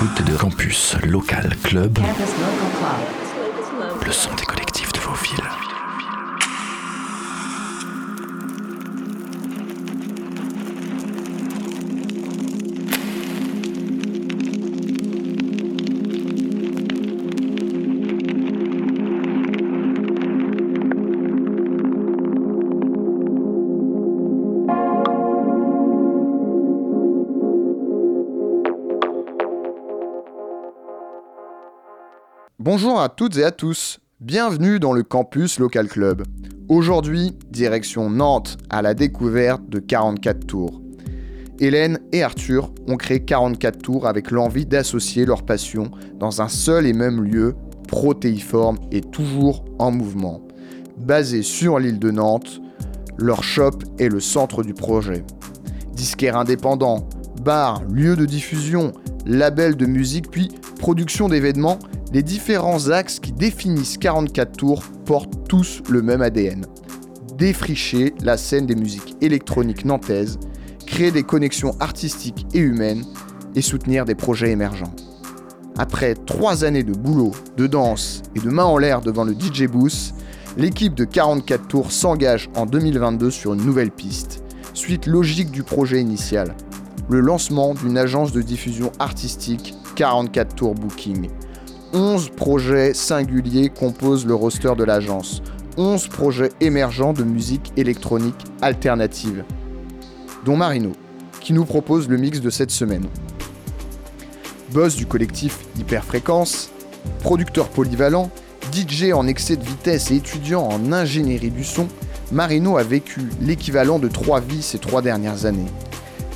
l'écoute de Campus Local Club, le son des collectifs de vos villes. Bonjour à toutes et à tous, bienvenue dans le campus Local Club. Aujourd'hui, direction Nantes à la découverte de 44 tours. Hélène et Arthur ont créé 44 tours avec l'envie d'associer leur passion dans un seul et même lieu, protéiforme et toujours en mouvement. Basé sur l'île de Nantes, leur shop est le centre du projet. Disquaire indépendant, bar, lieu de diffusion, label de musique puis production d'événements, les différents axes qui définissent 44 tours portent tous le même ADN. Défricher la scène des musiques électroniques nantaises, créer des connexions artistiques et humaines et soutenir des projets émergents. Après trois années de boulot, de danse et de main en l'air devant le DJ Booth, l'équipe de 44 tours s'engage en 2022 sur une nouvelle piste, suite logique du projet initial, le lancement d'une agence de diffusion artistique 44 Tours Booking, 11 projets singuliers composent le roster de l'agence. 11 projets émergents de musique électronique alternative, dont Marino, qui nous propose le mix de cette semaine. Boss du collectif Hyperfréquence, producteur polyvalent, DJ en excès de vitesse et étudiant en ingénierie du son, Marino a vécu l'équivalent de trois vies ces trois dernières années.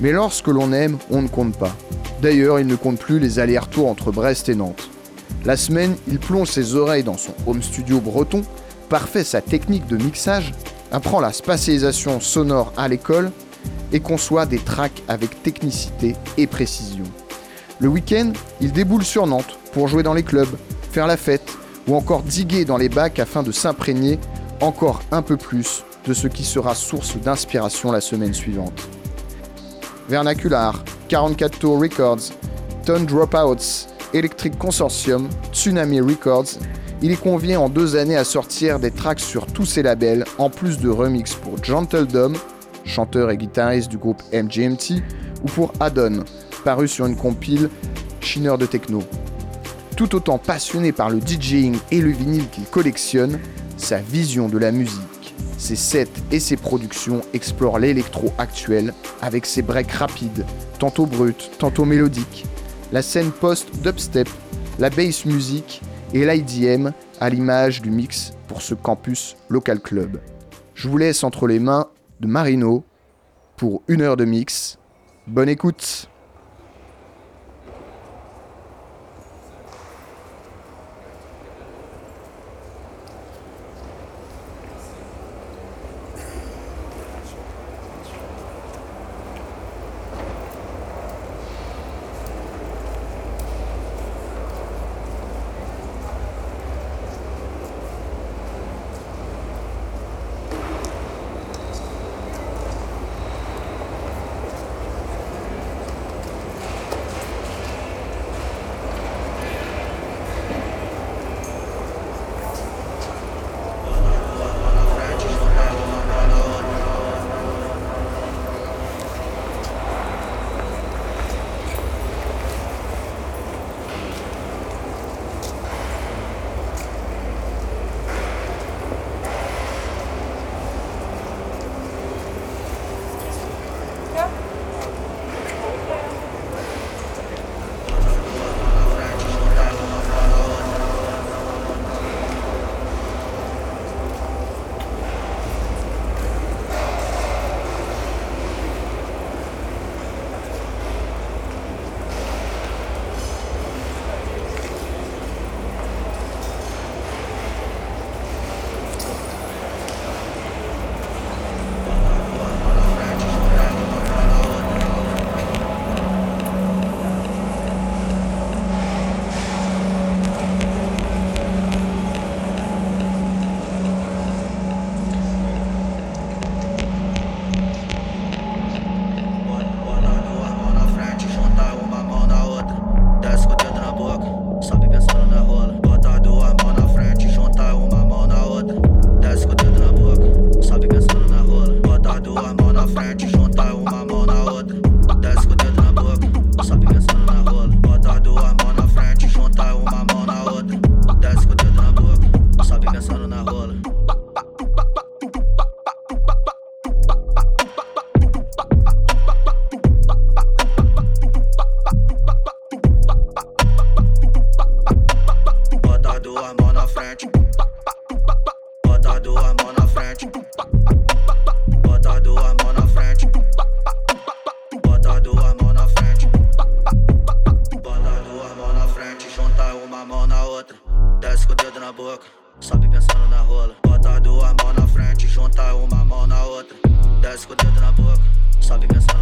Mais lorsque l'on aime, on ne compte pas. D'ailleurs, il ne compte plus les allers-retours entre Brest et Nantes. La semaine, il plonge ses oreilles dans son home studio breton, parfait sa technique de mixage, apprend la spatialisation sonore à l'école et conçoit des tracks avec technicité et précision. Le week-end, il déboule sur Nantes pour jouer dans les clubs, faire la fête ou encore diguer dans les bacs afin de s'imprégner encore un peu plus de ce qui sera source d'inspiration la semaine suivante. Vernacular, 44 Tour Records, Tone Dropouts, Electric Consortium, Tsunami Records, il est convient en deux années à sortir des tracks sur tous ses labels, en plus de remix pour Gentle Dome, chanteur et guitariste du groupe MGMT, ou pour Adon, paru sur une compile Chineur de techno. Tout autant passionné par le DJing et le vinyle qu'il collectionne, sa vision de la musique, ses sets et ses productions explorent l'électro actuel avec ses breaks rapides, tantôt bruts, tantôt mélodiques, la scène post-dubstep, la bass music et l'IDM à l'image du mix pour ce campus local club. Je vous laisse entre les mains de Marino pour une heure de mix. Bonne écoute na frente. Bota duas mãos na frente. Bota duas mãos na frente. Bota duas mãos na frente. Bota duas mãos na frente. Junta uma mão na outra. Desce com o dedo na boca. Sobe pensando na rola. Bota duas mãos na frente. Junta uma mão na outra. Desce com o dedo na boca. Sobe pensando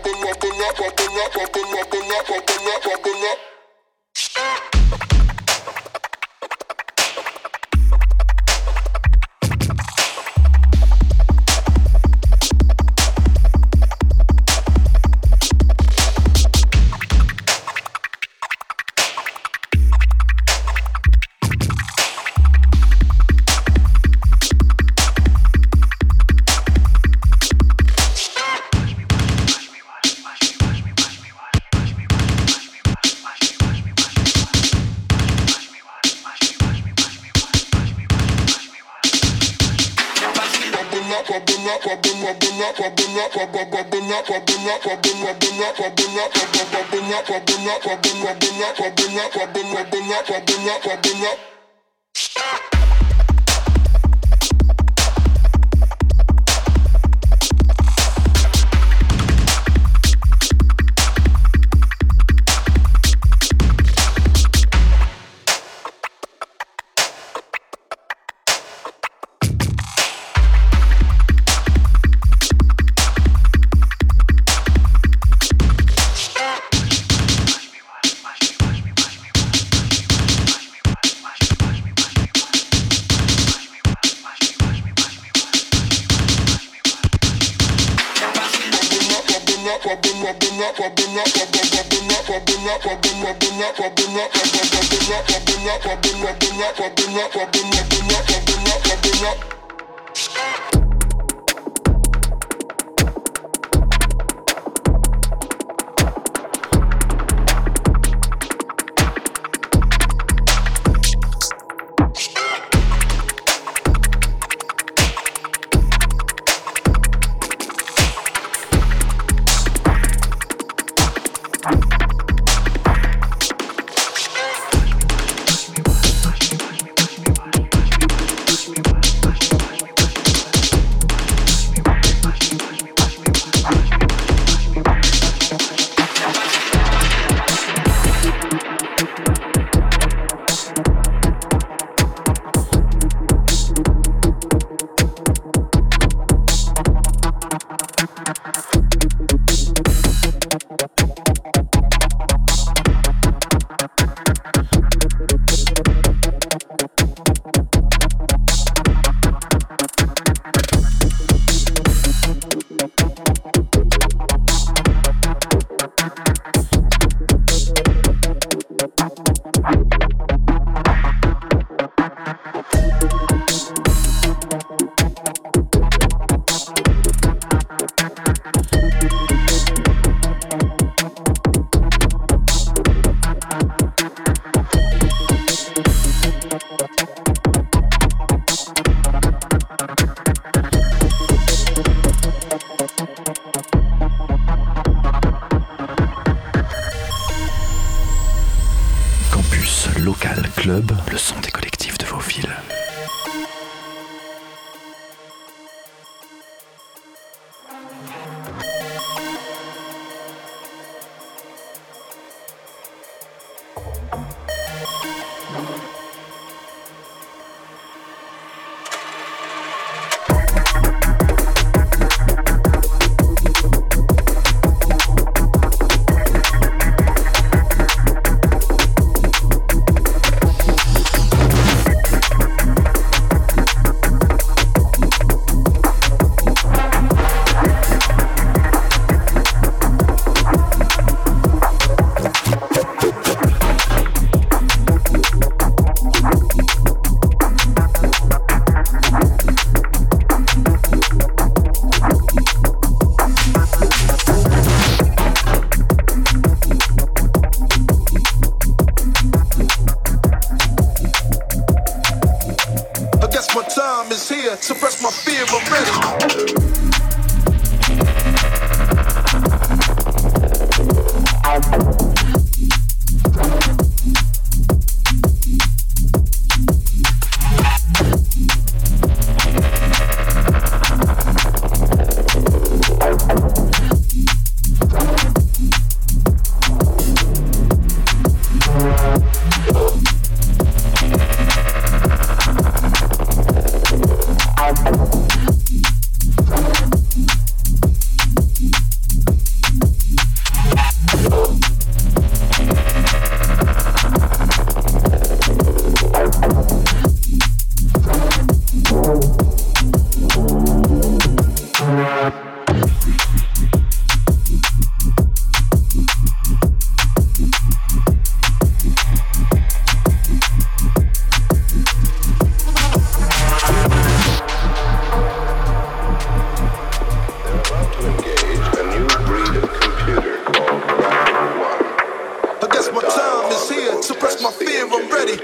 my fear, I'm ready.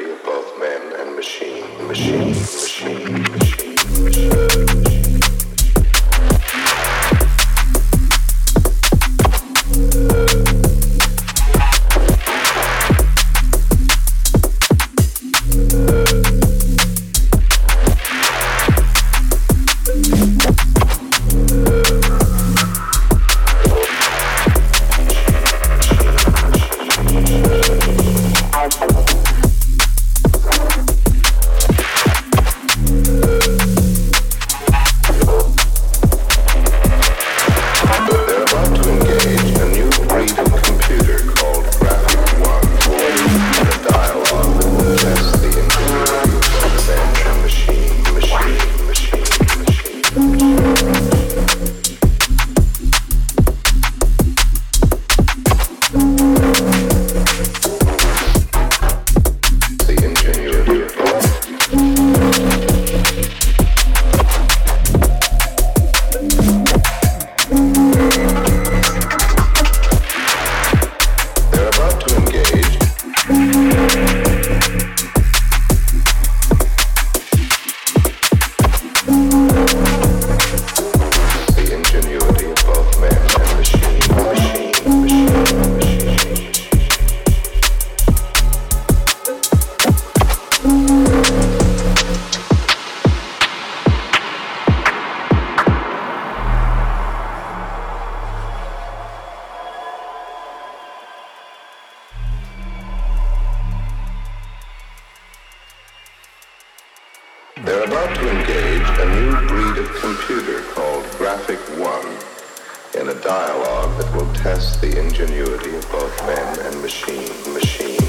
Man and machine, machine, machine. a new breed of computer called Graphic One in a dialogue that will test the ingenuity of both men and machine. Machine.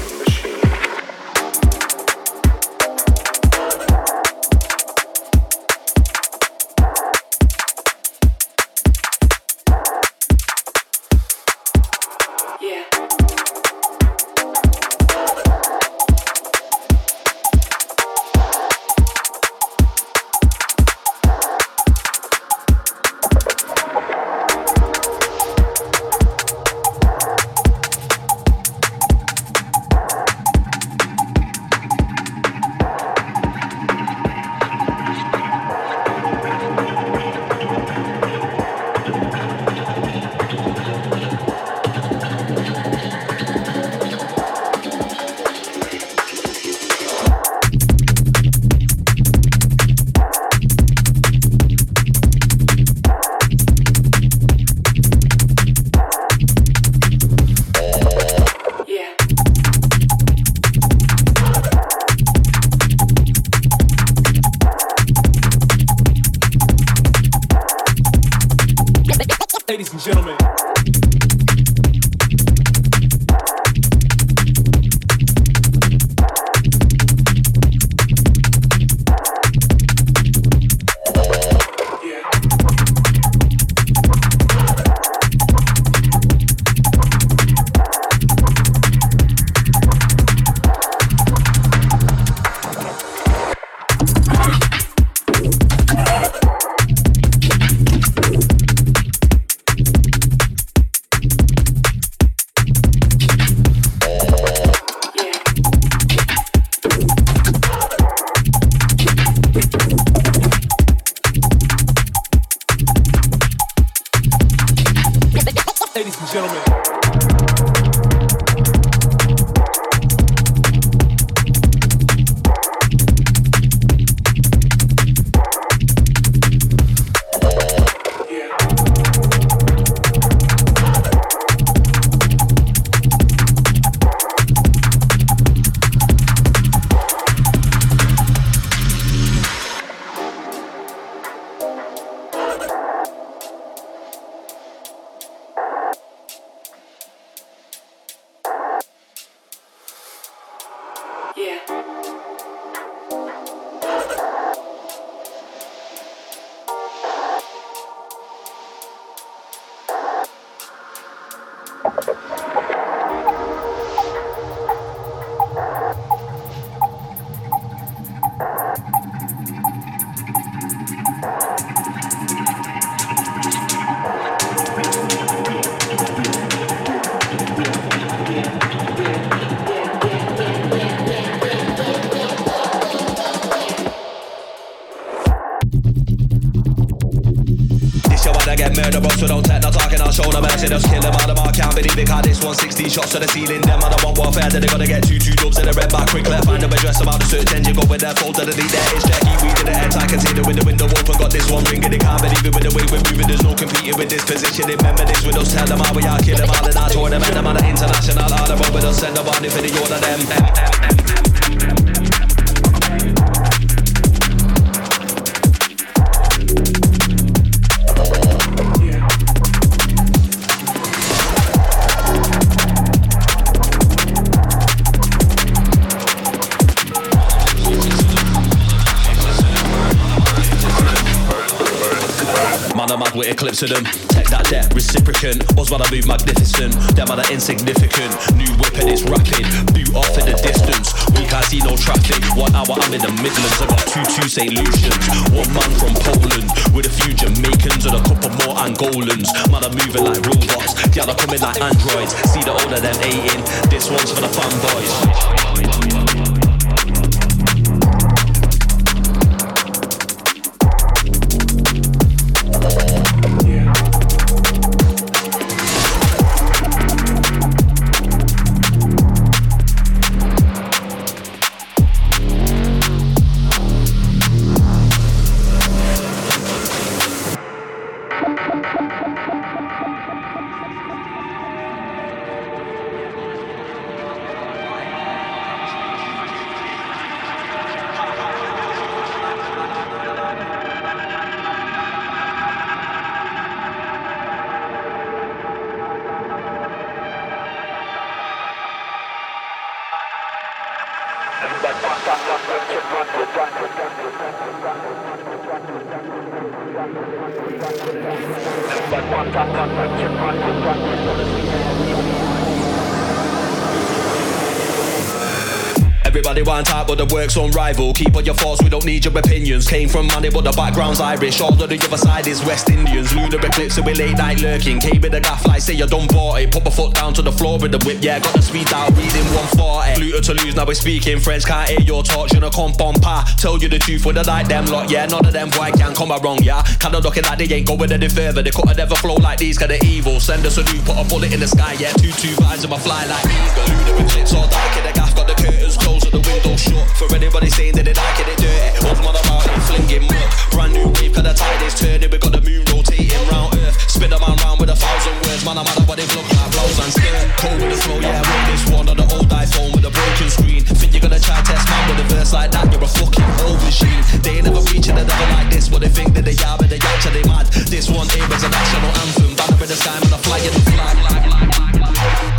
Of them. Take that debt, reciprocant. Us while I move magnificent. Them are insignificant. New whip and it's rapid. Boot off in the distance. We can't see no traffic. One hour I'm in the Midlands. I got two two St. Lucians. One man from Poland. With a few Jamaicans and a couple more Angolans. Man, I'm moving like robots. Yeah, I'm coming like androids. See the older them eating. This one's for the fanboys. The unrivaled. Keep on your thoughts, we don't need your opinions. Came from money, but the background's Irish. All of the other side is West Indians. Lunar eclipse, so we late night lurking. Came with a gaff like say you done bought it. Put my foot down to the floor with the whip, yeah. Got the speed out, reading 140. Fluter to lose, now we're speaking Friends Can't hear your talk, know, come on, pa. Tell you the truth, the like them lot, yeah. None of them boy can come wrong, yeah. Kinda looking like they ain't going any further. They couldn't ever flow like these, kinda evil. Send us a new, put a bullet in the sky, yeah. Two, two vibes in my fly like. Lunar eclipse, all dark in the gaff, got the curtains closed and the window shut. For anybody saying that they like it, they dirty. Old mother about it, flinging muck. Brand new wave, cause the tide is turning. We got the moon rotating round Earth. Spin a man round with a thousand words. Man, I'm at what they look like blouse and skirt. Cold with the flow, yeah, roll this one on the old iPhone with a broken screen. Think you're gonna try test man with a verse like that? You're a fucking old machine. They ain't never reaching a level like this, but they think that they are, but they actually mad. This one here is a national anthem. Banner in the sky, man, a flag in the flag.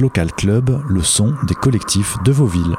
Local Club, le son des collectifs de vos villes.